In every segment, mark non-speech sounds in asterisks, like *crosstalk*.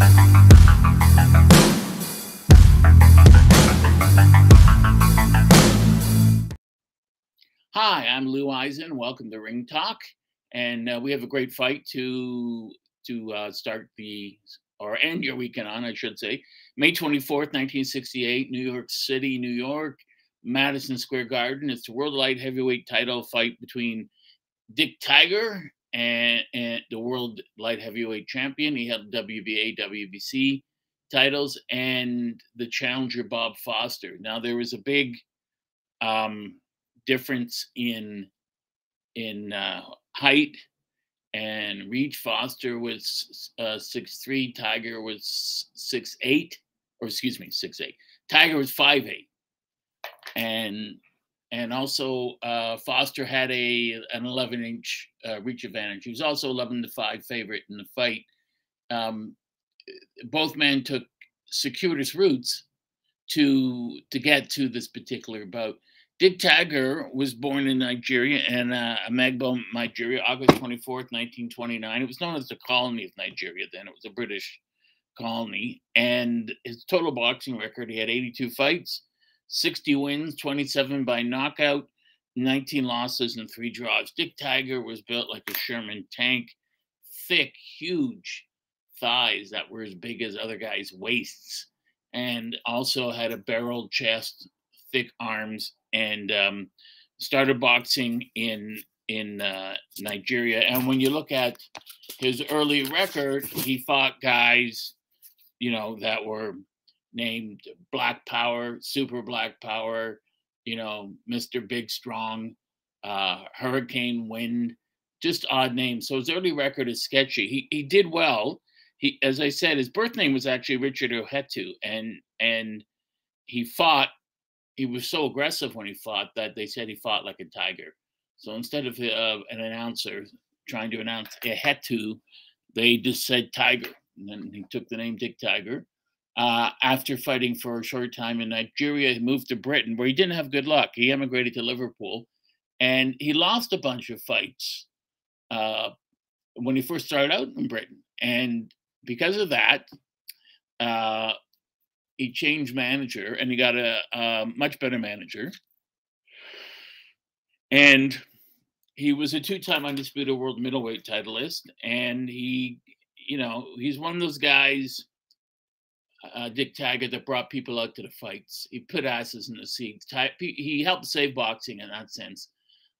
Hi, I'm Lou Eisen. Welcome to Ring Talk, and uh, we have a great fight to to uh, start the or end your weekend on, I should say. May 24th, 1968, New York City, New York, Madison Square Garden. It's the World Light Heavyweight title fight between Dick Tiger and, and the World Light Heavyweight Champion. He held WBA, WBC titles, and the challenger Bob Foster. Now there was a big um, difference in in uh, height and reach. Foster was uh, six three. Tiger was six eight, or excuse me, six eight. Tiger was five eight, and and also uh, Foster had a an 11 inch uh, reach advantage. He was also 11 to five favorite in the fight. Um, both men took circuitous routes to to get to this particular bout. Dick Tagger was born in Nigeria and uh, Amaigbo, Nigeria, August 24th, 1929. It was known as the colony of Nigeria then. It was a British colony. And his total boxing record, he had 82 fights, 60 wins, 27 by knockout, 19 losses, and three draws. Dick Tiger was built like a Sherman tank, thick, huge thighs that were as big as other guys' waists, and also had a barrel chest, thick arms, and um, started boxing in in uh, Nigeria. And when you look at his early record, he fought guys, you know, that were named Black Power, Super Black Power, you know, Mr. Big Strong, uh, Hurricane Wind, just odd names. So his early record is sketchy. He he did well. He, as I said, his birth name was actually Richard Ihetu, and and he fought he was so aggressive when he fought that they said he fought like a tiger. So instead of uh, an announcer trying to announce a Hetu, they just said Tiger. And then he took the name Dick Tiger. Uh, after fighting for a short time in Nigeria, he moved to Britain where he didn't have good luck. He emigrated to Liverpool and he lost a bunch of fights uh, when he first started out in Britain. And because of that, uh, he changed manager and he got a, a much better manager. And he was a two-time undisputed world middleweight titleist, and he, you know, he's one of those guys, uh, Dick Taggart, that brought people out to the fights. He put asses in the seats. He helped save boxing in that sense,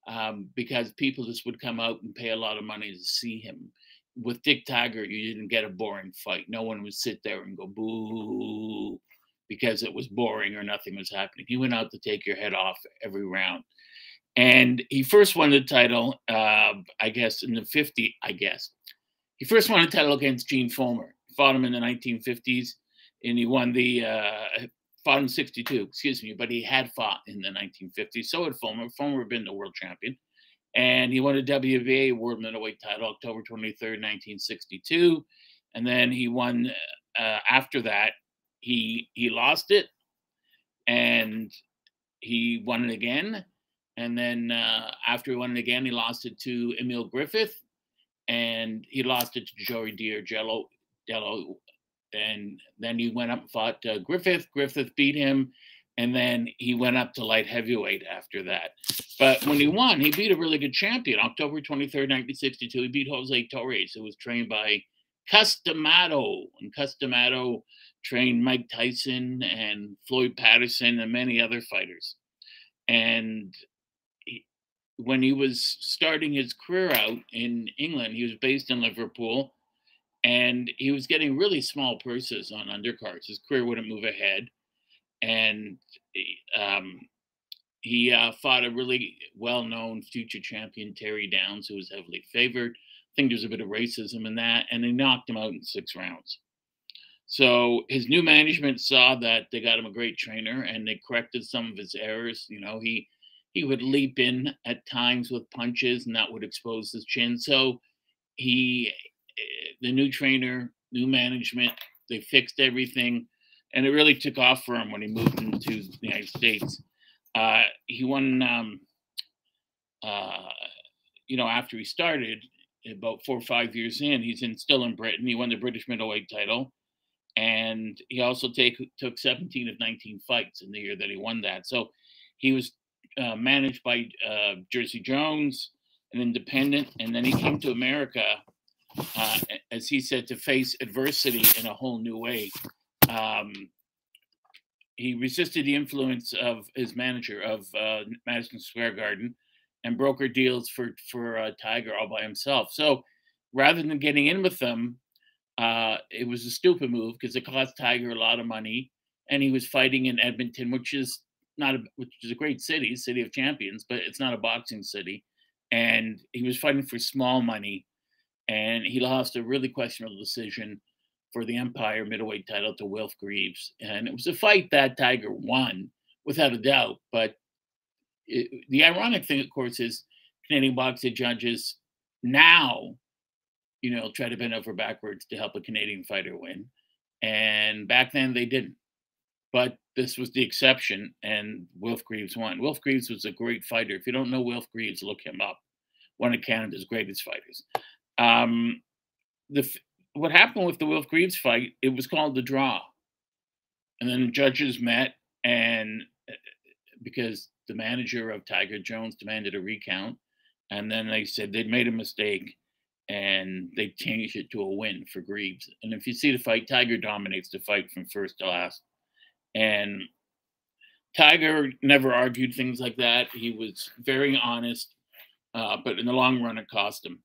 um, because people just would come out and pay a lot of money to see him. With Dick Taggart, you didn't get a boring fight. No one would sit there and go boo because it was boring or nothing was happening. He went out to take your head off every round. And he first won the title, uh, I guess, in the 50, I guess. He first won the title against Gene Fullmer. Fought him in the 1950s, and he won the, uh, fought in 62, excuse me, but he had fought in the 1950s. So had Fullmer. Fullmer had been the world champion. And he won a WBA World Middleweight title October 23rd, 1962. And then he won uh, after that he he lost it and he won it again and then uh, after he won it again he lost it to Emile Griffith and he lost it to joey Giardello, Dello, and then he went up and fought uh, griffith. Griffith beat him and then he went up to light heavyweight after that. But when he won he beat a really good champion. October 23rd 1962 he beat jose torres who was trained by Cus D'Amato and Cus D'Amato trained Mike Tyson and Floyd Patterson and many other fighters. And he, when he was starting his career out in England, he was based in Liverpool and he was getting really small purses on undercards. His career wouldn't move ahead. And um, he uh, fought a really well known future champion, Terry Downes, who was heavily favored. I think there's a bit of racism in that. And they knocked him out in six rounds. So his new management saw that they got him a great trainer and they corrected some of his errors. You know, he he would leap in at times with punches and that would expose his chin. So he eh, the new trainer, new management, they fixed everything and it really took off for him when he moved into the United States. Uh, he won um, uh, you know, after he started, about four or five years in, he's in still in Britain. He won the British middleweight title and he also take, took 17 of 19 fights in the year that he won that. So he was uh, managed by uh, Jersey Jones, an independent, and then he came to America, uh, as he said, to face adversity in a whole new way. Um, he resisted the influence of his manager of uh, Madison Square Garden and broker deals for for uh, Tiger all by himself. So rather than getting in with them, uh, it was a stupid move because it cost Tiger a lot of money, and he was fighting in Edmonton, which is not a which is a great city, city of champions, but it's not a boxing city, and he was fighting for small money, and he lost a really questionable decision for the Empire middleweight title to Wilf Greaves, and it was a fight that Tiger won without a doubt, but it, the ironic thing, of course, is Canadian boxing judges now, you know, try to bend over backwards to help a Canadian fighter win. And back then they didn't. But this was the exception, and Wilf Greaves won. Wilf Greaves was a great fighter. If you don't know Wilf Greaves, look him up. One of Canada's greatest fighters. Um, the what happened with the Wilf Greaves fight? It was called the draw, and then the judges met, and uh, because the manager of Tiger Jones demanded a recount, and then they said they'd made a mistake and they changed it to a win for Greaves. And if you see the fight, Tiger dominates the fight from first to last. And Tiger never argued things like that. He was very honest, uh, but in the long run, it cost him.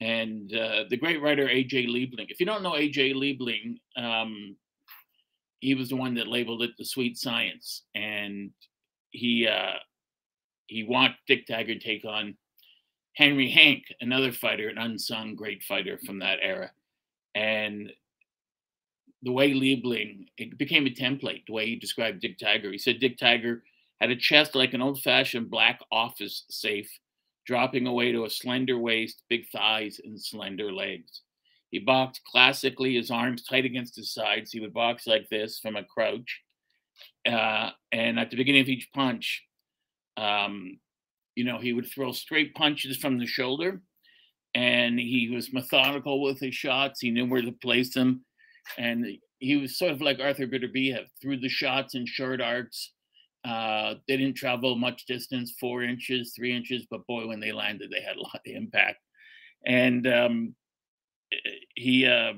And uh, the great writer A.J. Liebling, if you don't know A.J. Liebling, um, he was the one that labeled it the sweet science. And he uh, he want Dick Tiger take on Henry Hank, another fighter, an unsung great fighter from that era, and the way Liebling it became a template. The way he described Dick Tiger, he said Dick Tiger had a chest like an old-fashioned black office safe, dropping away to a slender waist, big thighs, and slender legs. He boxed classically, his arms tight against his sides. He would box like this from a crouch uh, and at the beginning of each punch, um, you know, he would throw straight punches from the shoulder, and he was methodical with his shots. He knew where to place them, and he was sort of like Arthur Beterbiev, threw the shots in short arcs. Uh, they didn't travel much distance, four inches, three inches, but boy, when they landed, they had a *laughs* lot of impact. And um, eh, he, uh,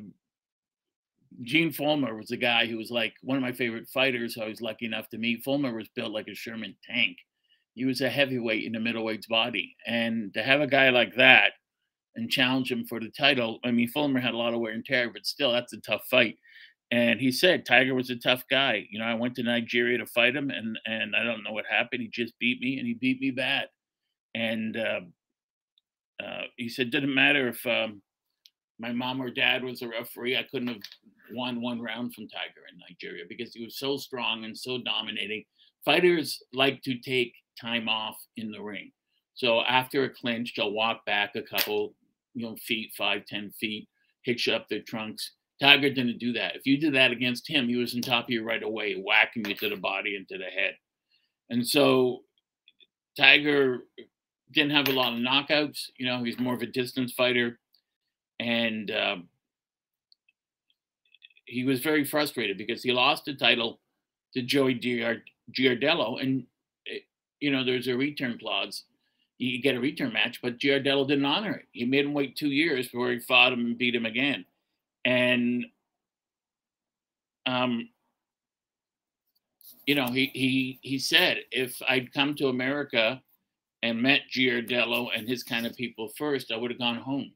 Gene Fullmer was a guy who was like one of my favorite fighters. I was lucky enough to meet. Fullmer was built like a Sherman tank. He was a heavyweight in a middleweight's body, and to have a guy like that and challenge him for the title. I mean, Fullmer had a lot of wear and tear, but still, that's a tough fight. And he said Tiger was a tough guy. You know, I went to Nigeria to fight him, and and I don't know what happened. He just beat me, and he beat me bad. And uh, uh, he said, didn't matter if um, my mom or dad was a referee. I couldn't have won one round from Tiger in Nigeria because he was so strong and so dominating. Fighters like to take time off in the ring. So after a clinch, they'll walk back a couple, you know, feet, five, ten feet, hitch up their trunks. Tiger didn't do that. If you did that against him, he was on top of you right away, whacking you to the body and to the head. And so Tiger didn't have a lot of knockouts. You know, he's more of a distance fighter. And um, he was very frustrated because he lost the title to Joey Giardello, and eh, you know there's a return clause. You get a return match, but Giardello didn't honor it. He made him wait two years before he fought him and beat him again, and um, you know he he he said if I'd come to America and met Giardello and his kind of people first, I would have gone home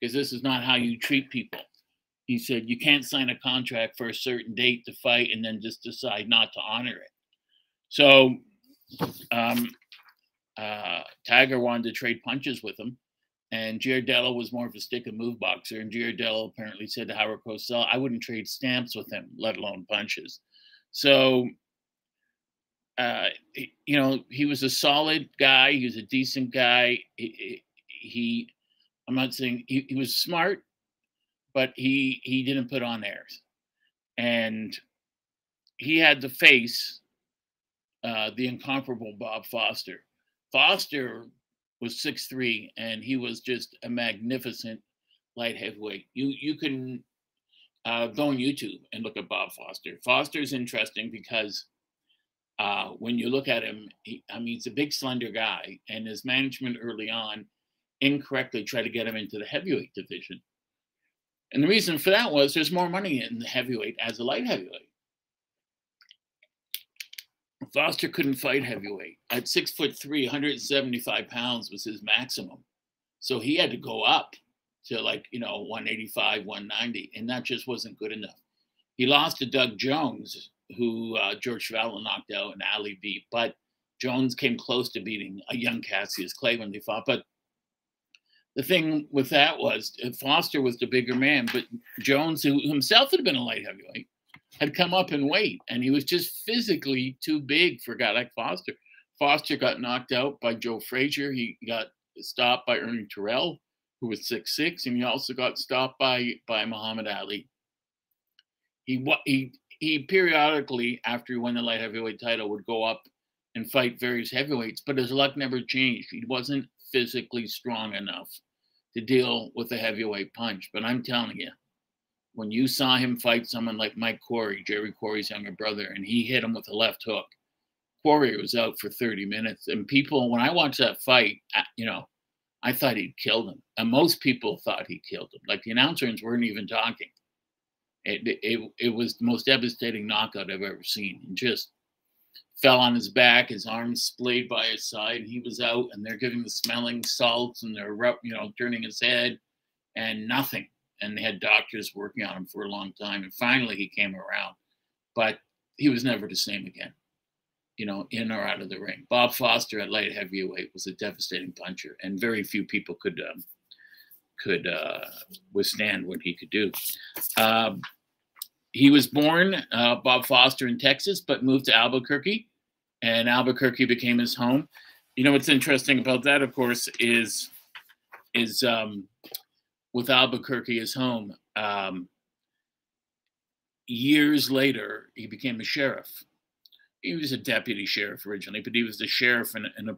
because this is not how you treat people he said you can't sign a contract for a certain date to fight and then just decide not to honor it. So um, uh, Tiger wanted to trade punches with him, and Giardello was more of a stick and move boxer. And Giardello apparently said to Howard Cosell, "I wouldn't trade stamps with him, let alone punches." So. Uh, you know, he was a solid guy. He was a decent guy. He, he I'm not saying he, he was smart but he he didn't put on airs, and he had to face uh, the incomparable Bob Foster. Foster was six three, and he was just a magnificent light heavyweight. You you can uh, go on YouTube and look at Bob Foster. Foster is interesting because uh, when you look at him, he, I mean, he's a big, slender guy, and his management early on incorrectly tried to get him into the heavyweight division. And the reason for that was there's more money in the heavyweight as a light heavyweight. Foster couldn't fight heavyweight. At six foot three, 175 pounds was his maximum. So he had to go up to like, you know, 185, 190, and that just wasn't good enough. He lost to Doug Jones, who uh, George Chuvalo knocked out and Ali beat, but Jones came close to beating a young Cassius Clay when they fought. But the thing with that was uh, Foster was the bigger man, but Jones, who himself had been a light heavyweight, had come up in weight, and he was just physically too big for a guy like Foster. Foster got knocked out by Joe Frazier. He got stopped by Ernie Terrell, who was six six, and he also got stopped by by Muhammad Ali. He he he periodically, after he won the light heavyweight title, would go up and fight various heavyweights, but his luck never changed. He wasn't physically strong enough to deal with a heavyweight punch. But I'm telling you, when you saw him fight someone like Mike Quarry, Jerry Quarry's younger brother, and he hit him with a left hook, Quarry was out for 30 minutes. And people, when I watched that fight, you know, I thought he'd killed him. And most people thought he killed him. Like the announcers weren't even talking. It, it, it was the most devastating knockout I've ever seen. And just fell on his back, his arms splayed by his side, and he was out. And they're giving the smelling salts, and they're you know turning his head, and nothing. And they had doctors working on him for a long time, and finally he came around, but he was never the same again. You know, in or out of the ring. Bob Foster at light heavyweight was a devastating puncher, and very few people could um, could uh, withstand what he could do. Um, he was born, uh, Bob Foster, in Texas, but moved to Albuquerque, and Albuquerque became his home. You know what's interesting about that, of course, is is um, with Albuquerque as home. Um, years later, he became a sheriff. He was a deputy sheriff originally, but he was the sheriff in, in a,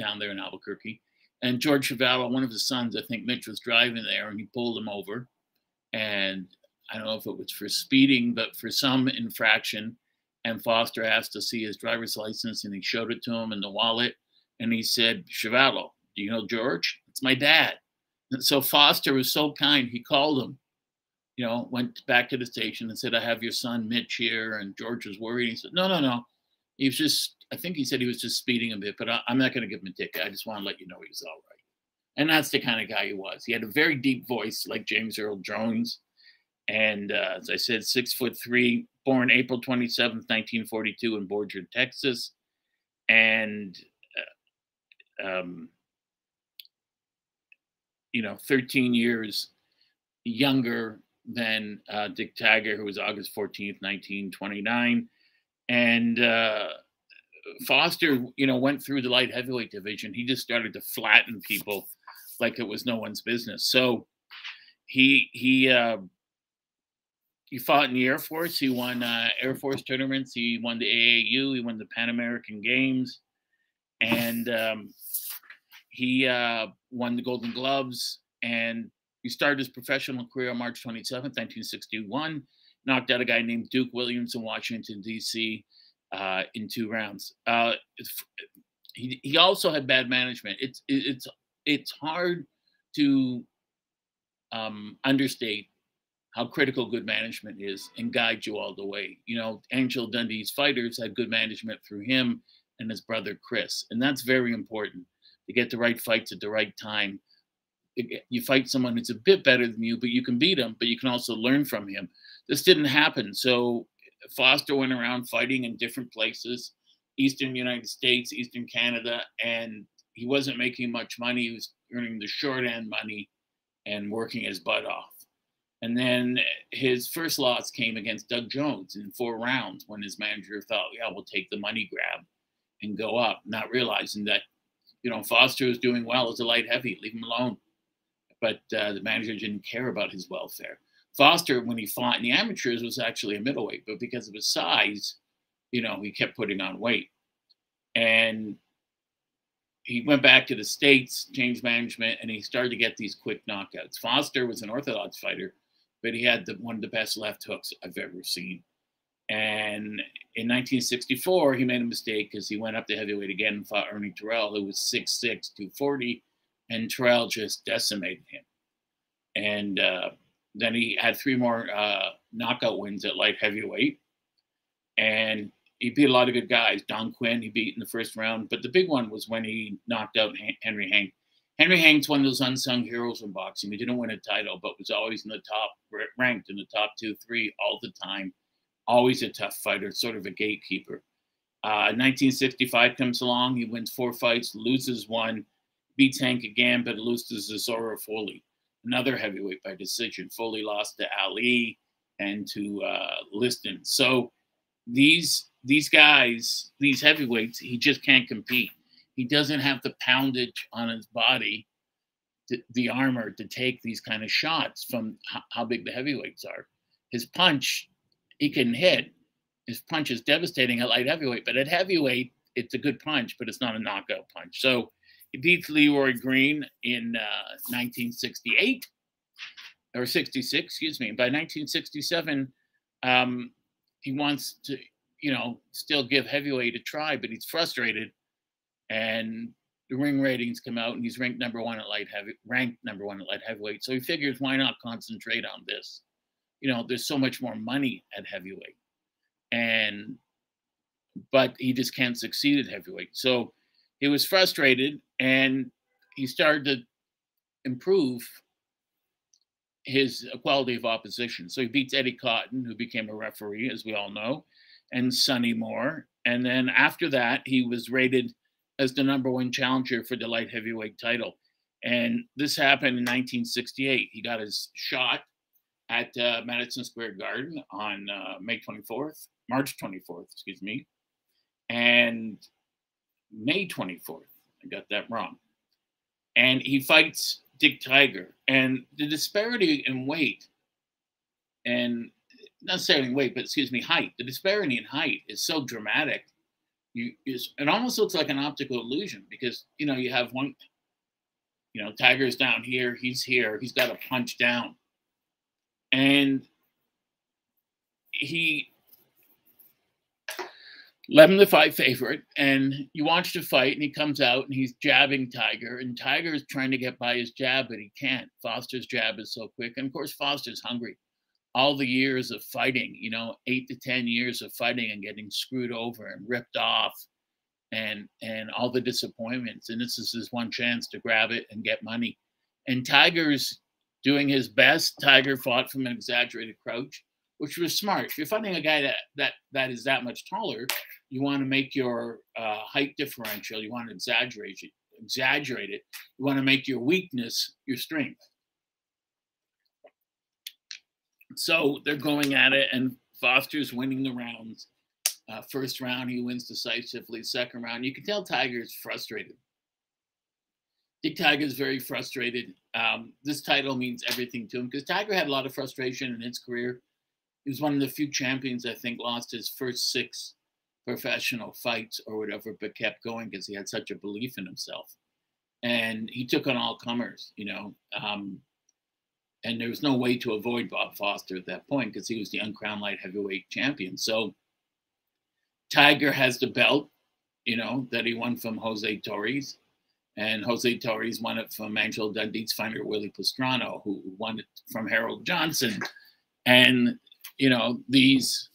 down there in Albuquerque. And George Chuvalo, one of his sons, I think Mitch was driving there, and he pulled him over, and I don't know if it was for speeding, but for some infraction. And Foster asked to see his driver's license, and he showed it to him in the wallet. And he said, Chuvalo, do you know George? It's my dad. And so Foster was so kind, he called him, you know, went back to the station and said, I have your son Mitch here. And George was worried. He said, No, no, no. He was just, I think he said he was just speeding a bit, but I, am not going to give him a ticket. I just want to let you know he was all right. And that's the kind of guy he was. He had a very deep voice, like James Earl Jones and uh, as I said, six foot three, born April 27th, 1942 in Borger, Texas. And, uh, um, you know, 13 years younger than uh, Dick Taggart, who was August 14th, 1929. And uh, Foster, you know, went through the light heavyweight division. He just started to flatten people like it was no one's business. So he, he, uh, he fought in the Air Force. He won uh, Air Force tournaments. He won the AAU. He won the Pan American Games, and um, he uh, won the Golden Gloves. And he started his professional career on March 27, 1961. Knocked out a guy named Duke Williams in Washington D.C. Uh, in two rounds. Uh, he he also had bad management. It's it's it's hard to um, understate how critical good management is and guide you all the way. You know, Angel Dundee's fighters had good management through him and his brother Chris, and that's very important to get the right fights at the right time. You fight someone who's a bit better than you, but you can beat him, but you can also learn from him. This didn't happen. So Foster went around fighting in different places, Eastern United States, Eastern Canada, and he wasn't making much money. He was earning the short end money and working his butt off. And then his first loss came against Doug Jones in four rounds when his manager thought, yeah, we'll take the money grab and go up, not realizing that, you know, Foster was doing well as a light heavy, leave him alone. But uh, the manager didn't care about his welfare. Foster, when he fought in the amateurs, was actually a middleweight, but because of his size, you know, he kept putting on weight. And he went back to the States, changed management, and he started to get these quick knockouts. Foster was an orthodox fighter but he had the, one of the best left hooks I've ever seen. And in 1964, he made a mistake because he went up to heavyweight again and fought Ernie Terrell, who was 6'6, 240, and Terrell just decimated him. And uh, then he had three more uh, knockout wins at light heavyweight. And he beat a lot of good guys. Don Quinn, he beat in the first round. But the big one was when he knocked out Henry Hank. Henry Hank's one of those unsung heroes in boxing. He didn't win a title, but was always in the top, ranked in the top two, three all the time always a tough fighter, sort of a gatekeeper. Uh, 1965 comes along. He wins four fights, loses one, beats Hank again, but loses to Zora Folley, another heavyweight by decision. Folley lost to Ali and to uh, Liston. So these these guys, these heavyweights, he just can't compete. He doesn't have the poundage on his body, to, the armor to take these kind of shots from how big the heavyweights are. His punch he can hit. His punch is devastating at light heavyweight, but at heavyweight, it's a good punch, but it's not a knockout punch. So he beats Leroy Green in uh, 1968 or 66, excuse me. By 1967, um, he wants to, you know, still give heavyweight a try, but he's frustrated. And the ring ratings come out, and he's ranked number one at light heavy, ranked number one at light heavyweight. So he figures, why not concentrate on this? You know, there's so much more money at heavyweight. And, but he just can't succeed at heavyweight. So he was frustrated and he started to improve his quality of opposition. So he beats Eddie Cotton, who became a referee, as we all know, and Sonny Moore. And then after that, he was rated as the number one challenger for the light heavyweight title. And this happened in 1968. He got his shot at uh, Madison Square Garden on uh, May 24th, March 24th, excuse me, and May 24th. I got that wrong. And he fights Dick Tiger. And the disparity in weight, and not necessarily weight, but excuse me, height, the disparity in height is so dramatic. You, it almost looks like an optical illusion because, you know, you have one, you know, Tiger's down here, he's here, he's got to punch down and he him the fight favorite and you watch the fight and he comes out and he's jabbing tiger and tiger is trying to get by his jab but he can't. Foster's jab is so quick and of course foster's hungry. All the years of fighting you know eight to ten years of fighting and getting screwed over and ripped off and and all the disappointments and this is his one chance to grab it and get money. And tiger's doing his best. Tiger fought from an exaggerated crouch, which was smart. If you're fighting a guy that that that is that much taller, you want to make your uh, height differential. You want to exaggerate it. Exaggerate it. You want to make your weakness your strength. So they're going at it, and Foster's winning the rounds. Uh, first round, he wins decisively. Second round, you can tell Tiger's frustrated. Dick Tiger is very frustrated. Um, this title means everything to him because Tiger had a lot of frustration in his career. He was one of the few champions I think lost his first six professional fights or whatever, but kept going because he had such a belief in himself. And he took on all comers, you know. Um, and there was no way to avoid Bob Foster at that point because he was the uncrowned light heavyweight champion. So Tiger has the belt, you know, that he won from Jose Torres and Jose Torres won it from Angelo Dundee's fighter Willie Pastrano, who won it from Harold Johnson. And you know these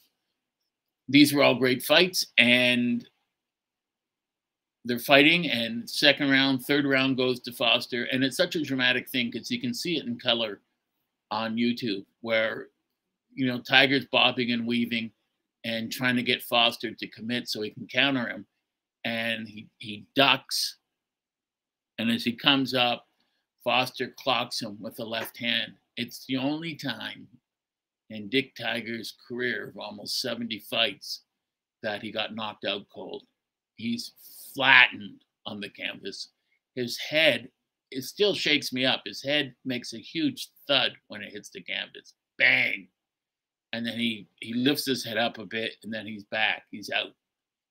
these were all great fights, and they're fighting. And second round, third round goes to Foster, and it's such a dramatic thing because you can see it in color on YouTube, where you know Tiger's bobbing and weaving and trying to get Foster to commit so he can counter him, and he he ducks and as he comes up, Foster clocks him with the left hand. It's the only time in Dick Tiger's career of almost 70 fights that he got knocked out cold. He's flattened on the canvas. His head, it still shakes me up. His head makes a huge thud when it hits the canvas. Bang. And then he, he lifts his head up a bit and then he's back. He's out.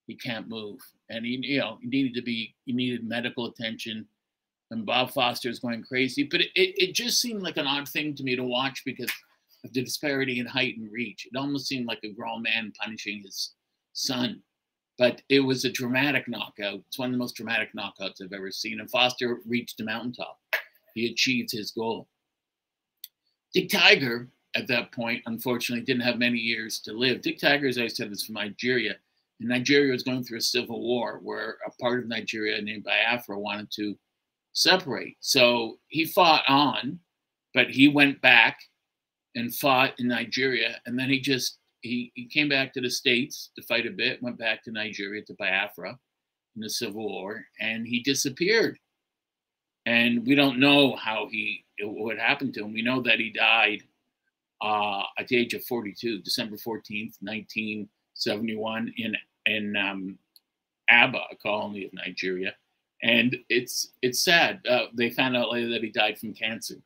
He can't move. And he, you know, he needed to be, he needed medical attention and Bob Foster is going crazy. But it, it, it, just seemed like an odd thing to me to watch because of the disparity in height and reach. It almost seemed like a grown man punishing his son. But it was a dramatic knockout. It's one of the most dramatic knockouts I've ever seen. And Foster reached the mountaintop. He achieved his goal. Dick Tiger, at that point, unfortunately, didn't have many years to live. Dick Tiger, as I said, is from Nigeria. And Nigeria was going through a civil war where a part of Nigeria named Biafra wanted to separate. So he fought on, but he went back and fought in Nigeria. And then he just he, he came back to the States to fight a bit, went back to Nigeria to Biafra in the Civil War, and he disappeared. And we don't know how he what happened to him. We know that he died uh, at the age of 42, December 14th, 1971, in in um, Aba, a colony of Nigeria. And it's it's sad. Uh, they found out later that he died from cancer.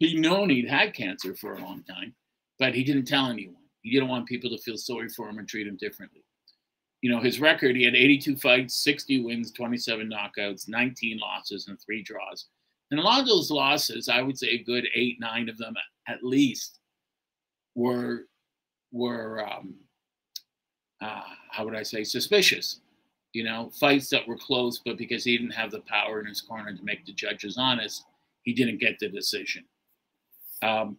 He'd known he'd had cancer for a long time, but he didn't tell anyone. He didn't want people to feel sorry for him and treat him differently. You know, his record, he had 82 fights, 60 wins, 27 knockouts, 19 losses, and three draws. And a lot of those losses, I would say a good eight, nine of them at least, were were um, uh, how would I say suspicious. You know, fights that were close, but because he didn't have the power in his corner to make the judges honest, he didn't get the decision. Um,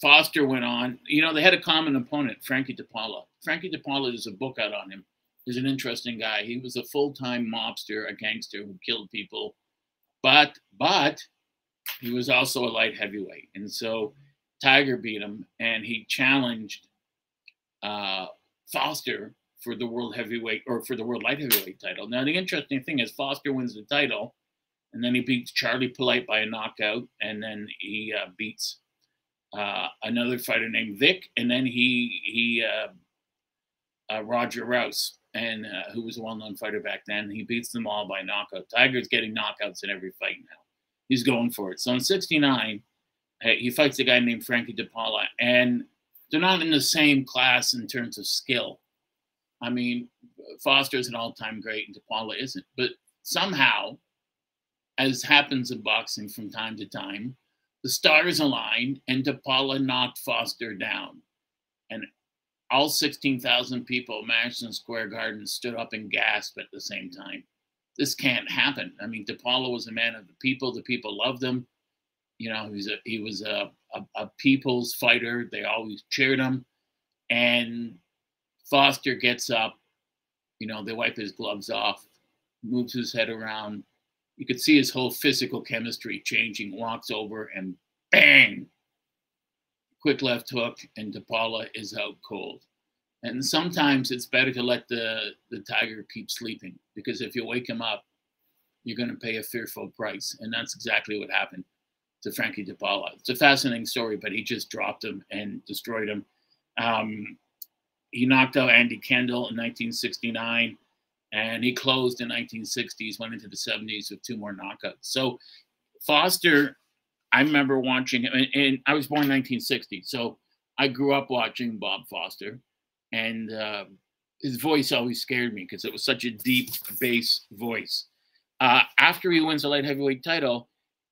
Foster went on. You know, they had a common opponent, Frankie DePaula. Frankie DePaula, there's a book out on him. He's an interesting guy. He was a full-time mobster, a gangster who killed people, but but he was also a light heavyweight, and so Tiger beat him, and he challenged uh, Foster for the world heavyweight or for the world light heavyweight title. Now, the interesting thing is Foster wins the title, and then he beats Charlie Polite by a knockout, and then he uh, beats uh, another fighter named Vic, and then he he uh, uh, Roger Rouse, and uh, who was a well-known fighter back then. He beats them all by knockout. Tiger's getting knockouts in every fight now. He's going for it. So in '69, he fights a guy named Frankie DePaula, and they're not in the same class in terms of skill. I mean, Foster's an all-time great, and DePaula isn't. But somehow, as happens in boxing from time to time, the stars aligned and DePaula knocked Foster down. And all 16,000 people at Madison Square Garden stood up and gasped at the same time. This can't happen. I mean, DePaula was a man of the people. The people loved him. You know, he was a, he was a, a, a people's fighter. They always cheered him. And Foster gets up. You know, they wipe his gloves off, moves his head around, you could see his whole physical chemistry changing. Walks over and bang, quick left hook, and DePaula is out cold. And sometimes it's better to let the, the tiger keep sleeping because if you wake him up, you're going to pay a fearful price. And that's exactly what happened to Frankie DePaula. It's a fascinating story, but he just dropped him and destroyed him. Um, he knocked out Andy Kendall in 1969 and he closed in 1960s, went into the 70s with two more knockouts. So Foster, I remember watching him, and, and I was born in 1960, so I grew up watching Bob Foster, and uh, his voice always scared me because it was such a deep bass voice. Uh, after he wins the light heavyweight title,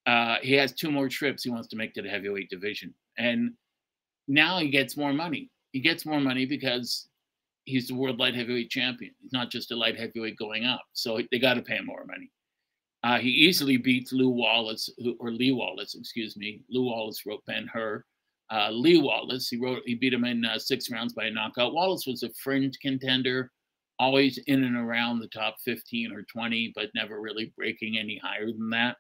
uh, he has two more trips he wants to make to the heavyweight division, and now he gets more money. He gets more money because he's the world light heavyweight champion. He's not just a light heavyweight going up. So they got to pay him more money. Uh, he easily beats Lou Wallace, or Lee Wallace, excuse me. Lew Wallace wrote Ben Hur. Uh, Lee Wallace, he wrote, he beat him in uh, six rounds by a knockout. Wallace was a fringe contender, always in and around the top 15 or 20, but never really breaking any higher than that.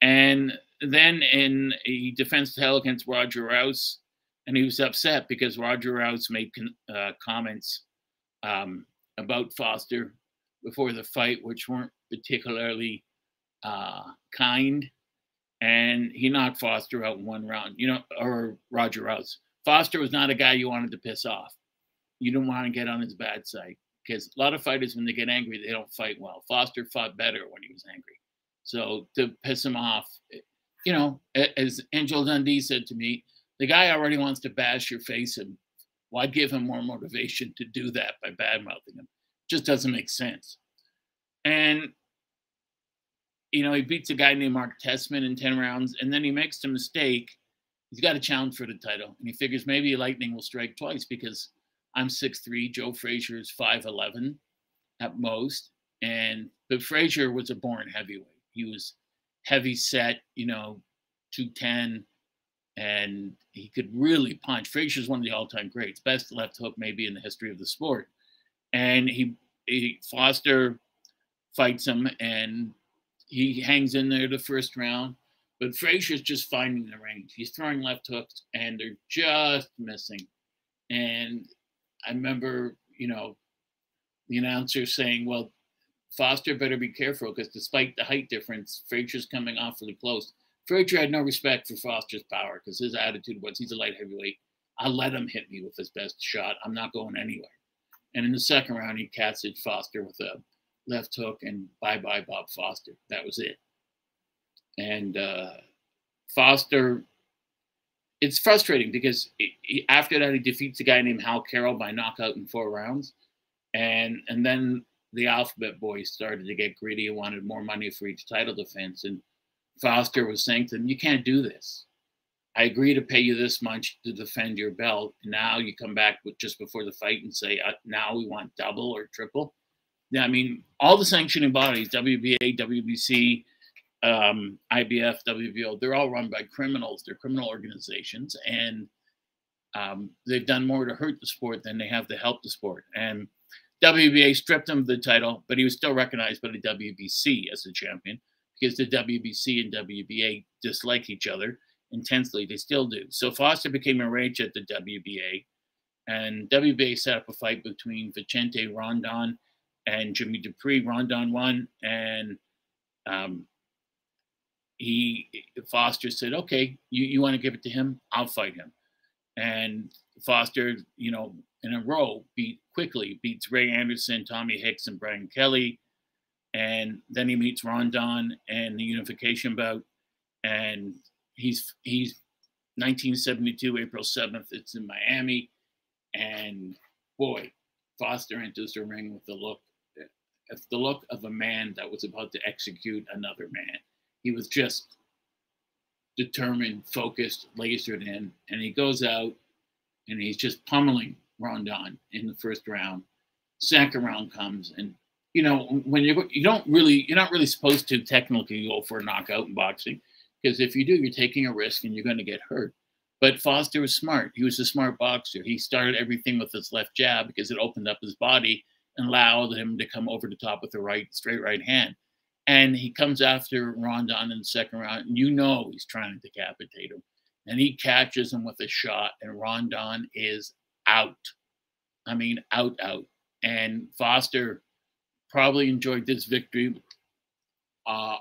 And then in a defense title against Roger Rouse and he was upset because Roger Rouse made uh, comments um, about Foster before the fight, which weren't particularly uh, kind. And he knocked Foster out in one round, you know, or Roger Rouse. Foster was not a guy you wanted to piss off. You didn't want to get on his bad side because a lot of fighters, when they get angry, they don't fight well. Foster fought better when he was angry. So to piss him off, you know, as Angel Dundee said to me, the guy already wants to bash your face and why give him more motivation to do that by bad mouthing him? Just doesn't make sense. And you know, he beats a guy named Mark Tessman in 10 rounds, and then he makes a mistake. he's got a challenge for the title, and he figures maybe Lightning will strike twice because I'm 6'3", Joe Frazier is 5'11", at most, and but Frazier was a born heavyweight. He was heavy set, you know, 210, and he could really punch. Frazier's one of the all-time greats, best left hook maybe in the history of the sport. And he, he Foster fights him, and he hangs in there the first round. But Frazier's just finding the range. He's throwing left hooks, and they're just missing. And I remember, you know, the announcer saying, "Well, Foster better be careful because despite the height difference, Frazier's coming awfully close." Frazier had no respect for Foster's power because his attitude was he's a light heavyweight. I'll let him hit me with his best shot. I'm not going anywhere. And in the second round, he catched Foster with a left hook and bye bye Bob Foster. That was it. And uh, Foster, it's frustrating because he, after that, he defeats a guy named Hal Carroll by knockout in four rounds. And, and then the Alphabet Boys started to get greedy and wanted more money for each title defense. And Foster was saying to them, You can't do this. I agree to pay you this much to defend your belt. And now you come back with just before the fight and say, uh, Now we want double or triple. Yeah, I mean, all the sanctioning bodies, WBA, WBC, um, IBF, WBO, they're all run by criminals. They're criminal organizations. And um, they've done more to hurt the sport than they have to help the sport. And WBA stripped him of the title, but he was still recognized by the WBC as the champion because the WBC and WBA dislike each other intensely. They still do. So Foster became enraged at the WBA, and WBA set up a fight between Vicente Rondon and Jimmy Dupree. Rondon won, and um, he Foster said, "Okay, you, you want to give it to him? I'll fight him." And Foster, you know, in a row, beat quickly beats Ray Anderson, Tommy Hicks, and Brian Kelly and then he meets Rondon and the unification bout, and he's he's 1972 April 7th. It's in Miami, and boy, Foster enters the ring with the look, eh, the look of a man that was about to execute another man. He was just determined, focused, lasered in, and he goes out and he's just pummeling Rondon in the first round. Second round comes, and you know, when you you don't really you're not really supposed to technically go for a knockout in boxing because if you do, you're taking a risk and you're going to get hurt. But Foster was smart. He was a smart boxer. He started everything with his left jab because it opened up his body and allowed him to come over the top with the right straight right hand. And he comes after Rondon in the second round, and you know he's trying to decapitate him. And he catches him with a shot, and Rondon is out. I mean, out, out. And Foster probably enjoyed this victory uh,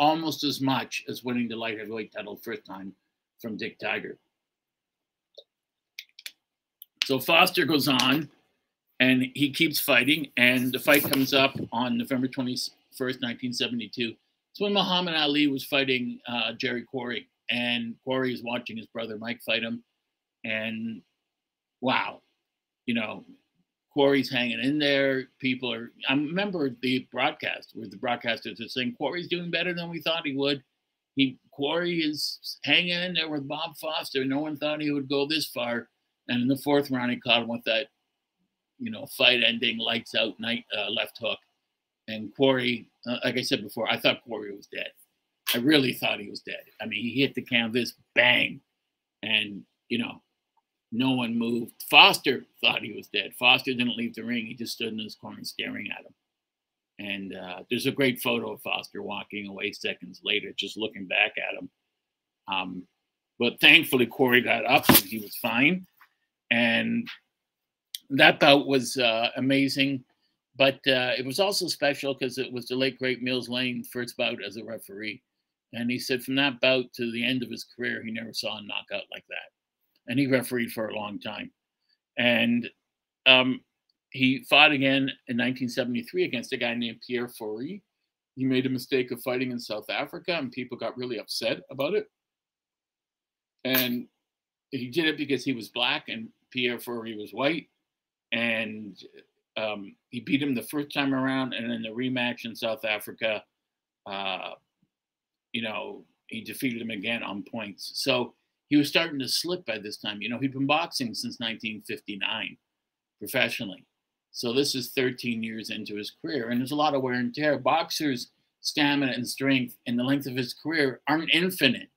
almost as much as winning the light heavyweight title first time from Dick Tiger. So Foster goes on and he keeps fighting, and the fight comes up on November 21st, 1972. It's when Muhammad Ali was fighting uh, Jerry Quarry, and Quarry is watching his brother Mike fight him. And wow, you know, Quarry's hanging in there. People are. I remember the broadcast where the broadcasters are saying Quarry's doing better than we thought he would. He Quarry is hanging in there with Bob Foster. No one thought he would go this far. And in the fourth round, he caught him with that, you know, fight-ending lights out night uh, left hook. And Quarry, uh, like I said before, I thought Quarry was dead. I really thought he was dead. I mean, he hit the canvas, bang, and you know, no one moved. Foster thought he was dead. Foster didn't leave the ring. He just stood in his corner staring at him. And uh, there's a great photo of Foster walking away seconds later, just looking back at him. Um, but thankfully, Quarry got up and he was fine. And that bout was uh, amazing. But uh, it was also special because it was the late, great Mills Lane first bout as a referee. And he said from that bout to the end of his career, he never saw a knockout like that and he refereed for a long time. And um, he fought again in 1973 against a guy named Pierre Fourie. He made a mistake of fighting in South Africa, and people got really upset about it. And he did it because he was black and Pierre Fourie was white. And um, he beat him the first time around, and in the rematch in South Africa, uh, you know, he defeated him again on points. So he was starting to slip by this time. You know, he'd been boxing since 1959 professionally. So this is 13 years into his career, and there's a lot of wear and tear. Boxers' stamina and strength and the length of his career aren't infinite,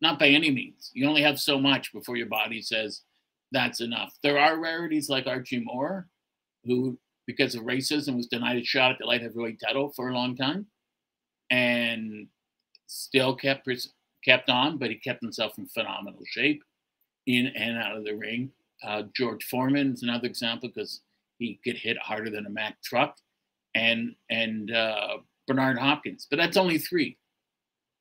not by any means. You only have so much before your body says that's enough. There are rarities like Archie Moore, who, because of racism, was denied a shot at the light heavyweight title for a long time, and still kept kept on, but he kept himself in phenomenal shape in and out of the ring. Uh, George Foreman is another example because he could hit harder than a Mack truck, and and uh, Bernard Hopkins. But that's only three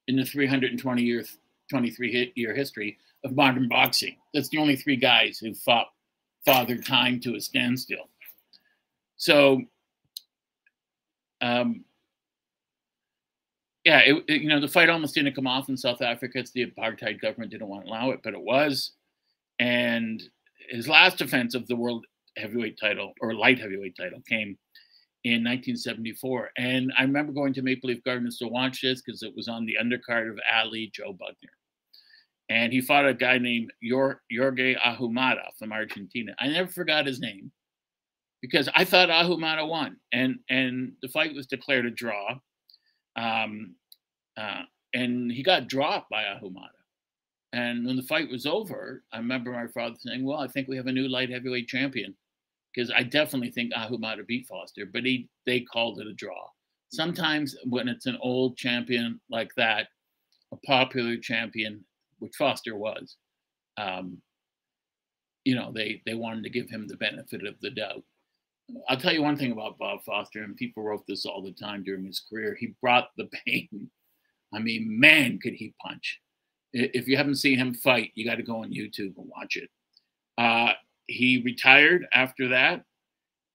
in the 320 year, 23 year history of modern boxing. That's the only three guys who fought father time to a standstill. So, um, yeah, it, it, you know, the fight almost didn't come off in South Africa. It's the apartheid government didn't want to allow it, but it was. And his last defense of the world heavyweight title or light heavyweight title came in 1974. And I remember going to Maple Leaf Gardens to watch this because it was on the undercard of Ali Joe Bugner. And he fought a guy named Jorge Ahumada from Argentina. I never forgot his name because I thought Ahumada won. And, and the fight was declared a draw. Um, uh, and he got dropped by Ahumada. And when the fight was over, I remember my father saying, Well, I think we have a new light heavyweight champion. Because I definitely think Ahumada beat Foster, but he they called it a draw. Sometimes when it's an old champion like that, a popular champion, which Foster was, um, you know, they they wanted to give him the benefit of the doubt. I'll tell you one thing about Bob Foster, and people wrote this all the time during his career. He brought the pain. I mean, man, could he punch! If you haven't seen him fight, you got to go on YouTube and watch it. Uh, he retired after that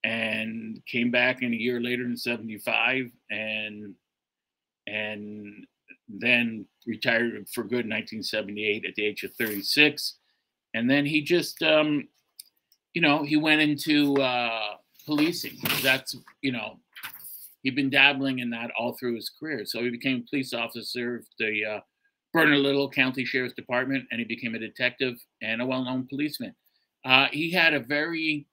and came back in a year later in 75 and and then retired for good in 1978 at the age of 36 and then he just um, you know he went into uh, policing that's you know he'd been dabbling in that all through his career so he became a police officer of the uh, Bernalillo County Sheriff's Department, and he became a detective and a well-known policeman. Uh, he had a very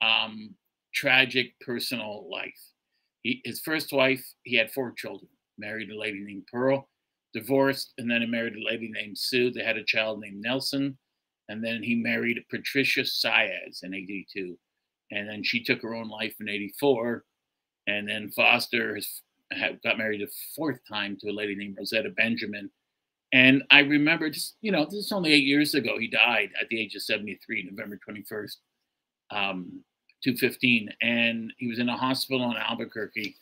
um, tragic personal life. He, his first wife, he had four children. Married a lady named Pearl, divorced, and then he married a lady named Sue. They had a child named Nelson, and then he married Patricia Saez in '82, and then she took her own life in '84, and then Foster got married a fourth time to a lady named Rosetta Benjamin and I remember just, you know, this is only eight years ago. He died at the age of 73, November 21st, um, 215. And he was in a hospital in Albuquerque.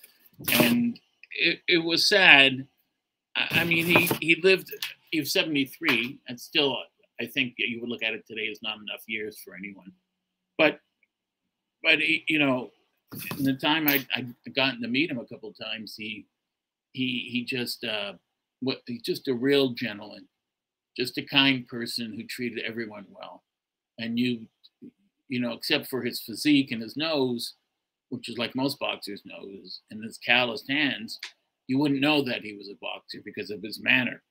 And it, it was sad. I mean, he, he lived, he was 73, and still, I think you would look at it today as not enough years for anyone. But, but he, you know, in the time I I gotten to meet him a couple times, he he he just uh, what he's just a real gentleman, just a kind person who treated everyone well. And you, you know, except for his physique and his nose, which is like most boxers' nose, and his calloused hands, you wouldn't know that he was a boxer because of his manner.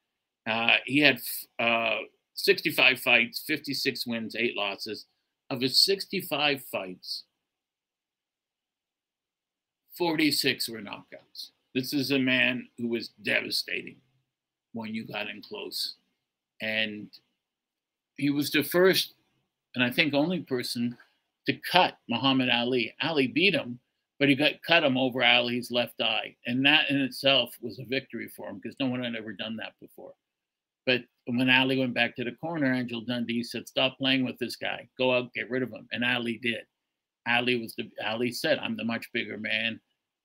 Uh, he had uh, 65 fights, 56 wins, eight losses. Of his 65 fights, 46 were knockouts. This is a man who was devastating when you got in close. And he was the first, and I think only person to cut Muhammad Ali. Ali beat him, but he got cut him over Ali's left eye. And that in itself was a victory for him because no one had ever done that before. But when Ali went back to the corner, Angelo Dundee said, Stop playing with this guy. Go out, get rid of him. And Ali did. Ali was the Ali said, I'm the much bigger man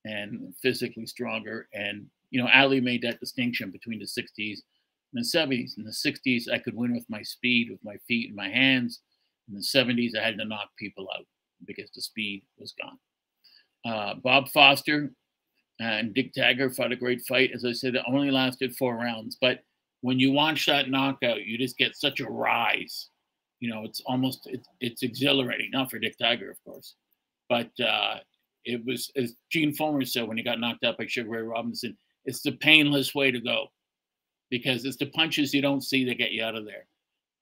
and physically stronger. And you know, Ali made that distinction between the 60s and the 70s. In the 60s, I could win with my speed, with my feet and my hands. In the 70s, I had to knock people out because the speed was gone. Uh, Bob Foster and Dick Tiger fought a great fight. As I said, it only lasted four rounds. But when you watch that knockout, you just get such a rise. You know, it's almost it's, it's exhilarating. Not for Dick Tiger, of course, but uh, it was as Gene Fullmer said when he got knocked out by Sugar Ray Robinson it's the painless way to go because it's the punches you don't see that get you out of there.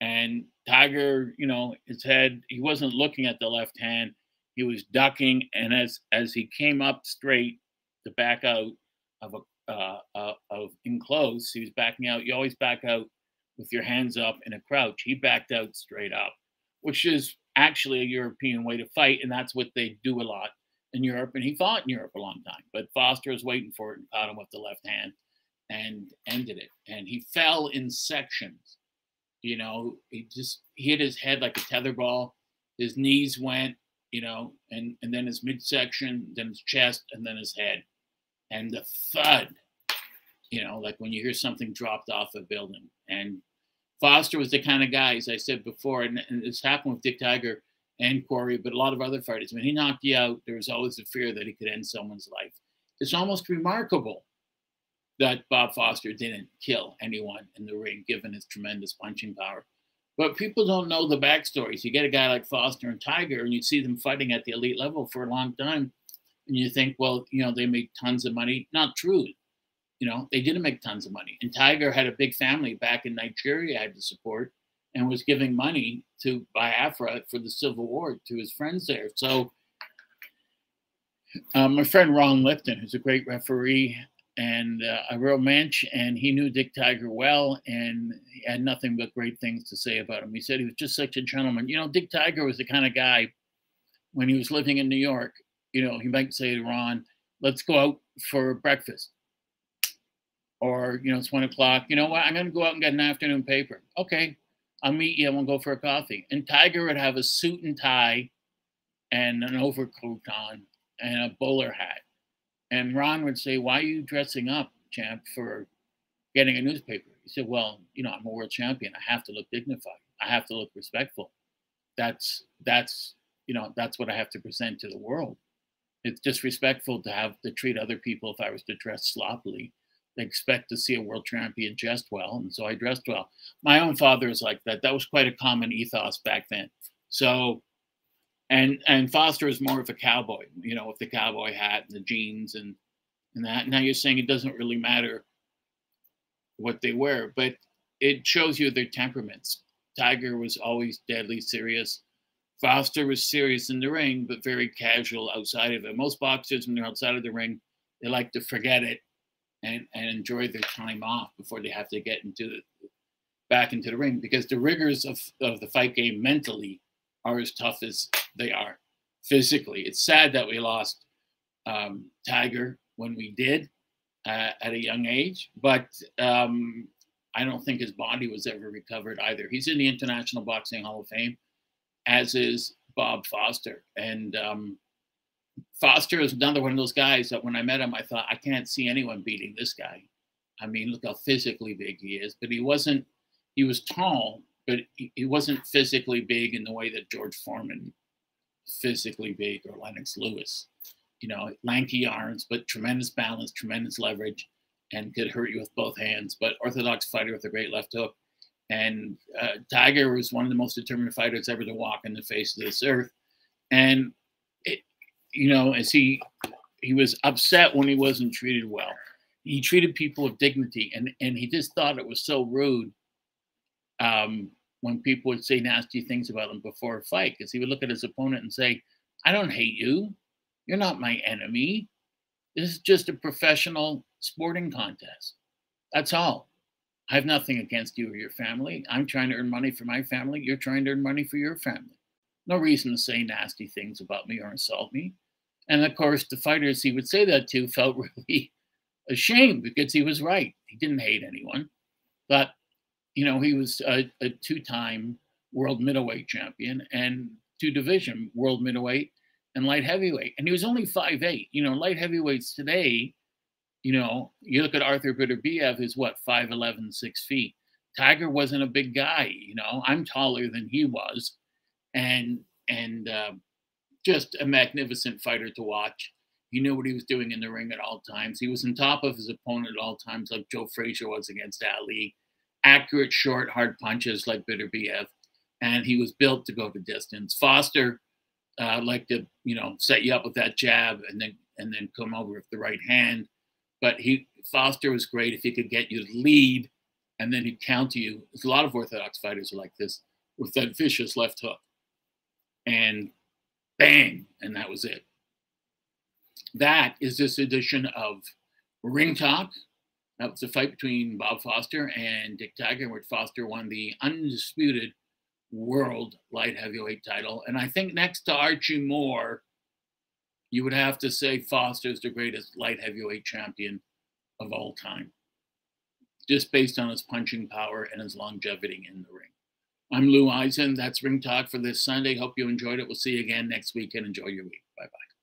And Tiger, you know, his head, he wasn't looking at the left hand. He was ducking. And as as he came up straight to back out of a uh, uh, of in close, he was backing out. You always back out with your hands up in a crouch. He backed out straight up, which is actually a European way to fight, and that's what they do a lot in Europe. And he fought in Europe a long time, but Foster was waiting for it and caught him with the left hand and ended it. And he fell in sections. You know, he just hit his head like a tetherball. His knees went, you know, and and then his midsection, then his chest, and then his head, and the thud. You know, like when you hear something dropped off a building. And Foster was the kind of guy, as I said before, and, and it's happened with Dick Tiger and Quarry, but a lot of other fighters. When he knocked you out, there was always a fear that he could end someone's life. It's almost remarkable that Bob Foster didn't kill anyone in the ring, given his tremendous punching power. But people don't know the backstories. You get a guy like Foster and Tiger, and you see them fighting at the elite level for a long time, and you think, well, you know, they make tons of money. Not true. You know, they didn't make tons of money. And Tiger had a big family back in Nigeria, had to support, and was giving money to Biafra for the Civil War to his friends there. So, um, my friend Ron Lipton, who's a great referee and uh, a real mensch, and he knew Dick Tiger well, and had nothing but great things to say about him. He said he was just such a gentleman. You know, Dick Tiger was the kind of guy when he was living in New York. You know, he might say to Ron, "Let's go out for breakfast," or you know, it's one o'clock. You know what? I'm going to go out and get an afternoon paper. Okay, I'll meet you. Want to go for a coffee. And Tiger would have a suit and tie, and an overcoat on, and a bowler hat and Ron would say, Why are you dressing up, champ, for getting a newspaper? He said, Well, you know, I'm a world champion. I have to look dignified. I have to look respectful. That's that's you know, that's what I have to present to the world. It's disrespectful to have to treat other people if I was to dress sloppily. Expect to see a world champion dressed well, and so I dressed well. My own father is like that. That was quite a common ethos back then. So and and Foster is more of a cowboy, you know, with the cowboy hat and the jeans and and that. Now you're saying it doesn't really matter what they wear, but it shows you their temperaments. Tiger was always deadly serious. Foster was serious in the ring, but very casual outside of it. Most boxers, when they're outside of the ring, they like to forget it and, and enjoy their time off before they have to get into the, back into the ring because the rigors of, of the fight game mentally are as tough as they are physically. It's sad that we lost um, Tiger when we did uh, at a young age, but um, I don't think his body was ever recovered either. He's in the International Boxing Hall of Fame, as is Bob Foster. And um, Foster is another one of those guys that when I met him, I thought, I can't see anyone beating this guy. I mean, look how physically big he is, but he wasn't, he was tall, but he, wasn't physically big in the way that George Foreman physically big or Lennox Lewis. You know, lanky arms, but tremendous balance, tremendous leverage, and could hurt you with both hands. But orthodox fighter with a great left hook. And uh, Tiger was one of the most determined fighters ever to walk in the face of this earth. And you know, as he he was upset when he wasn't treated well. He treated people with dignity, and and he just thought it was so rude um, when people would say nasty things about him before a fight because he would look at his opponent and say, I don't hate you. You're not my enemy. This is just a professional sporting contest. That's all. I have nothing against you or your family. I'm trying to earn money for my family. You're trying to earn money for your family. No reason to say nasty things about me or insult me. And of course, the fighters he would say that to felt *laughs* really ashamed because he was right. He didn't hate anyone. But you know, he was a, a two-time world middleweight champion and two division world middleweight and light heavyweight. And he was only five eight. You know, light heavyweights today, you know, you look at Arthur Beterbiev who's what, 5'11, six feet. Tiger wasn't a big guy, you know. I'm taller than he was. And and uh, just a magnificent fighter to watch. He knew what he was doing in the ring at all times. He was on top of his opponent at all times, like Joe Frazier was against Ali accurate, short, hard punches like Beterbiev, and he was built to go the distance. Foster uh, like to, you know, set you up with that jab and then and then come over with the right hand. But he Foster was great if he could get you to lead and then he'd counter you. There's a lot of orthodox fighters are like this with that vicious left hook, and bang, and that was it. That is this edition of Ring Talk. That was a fight between Bob Foster and Dick Tiger, where Foster won the undisputed world light heavyweight title. And I think next to Archie Moore, you would have to say Foster is the greatest light heavyweight champion of all time, just based on his punching power and his longevity in the ring. I'm Lou Eisen. That's Ring Talk for this Sunday. Hope you enjoyed it. We'll see you again next week and enjoy your week. Bye bye.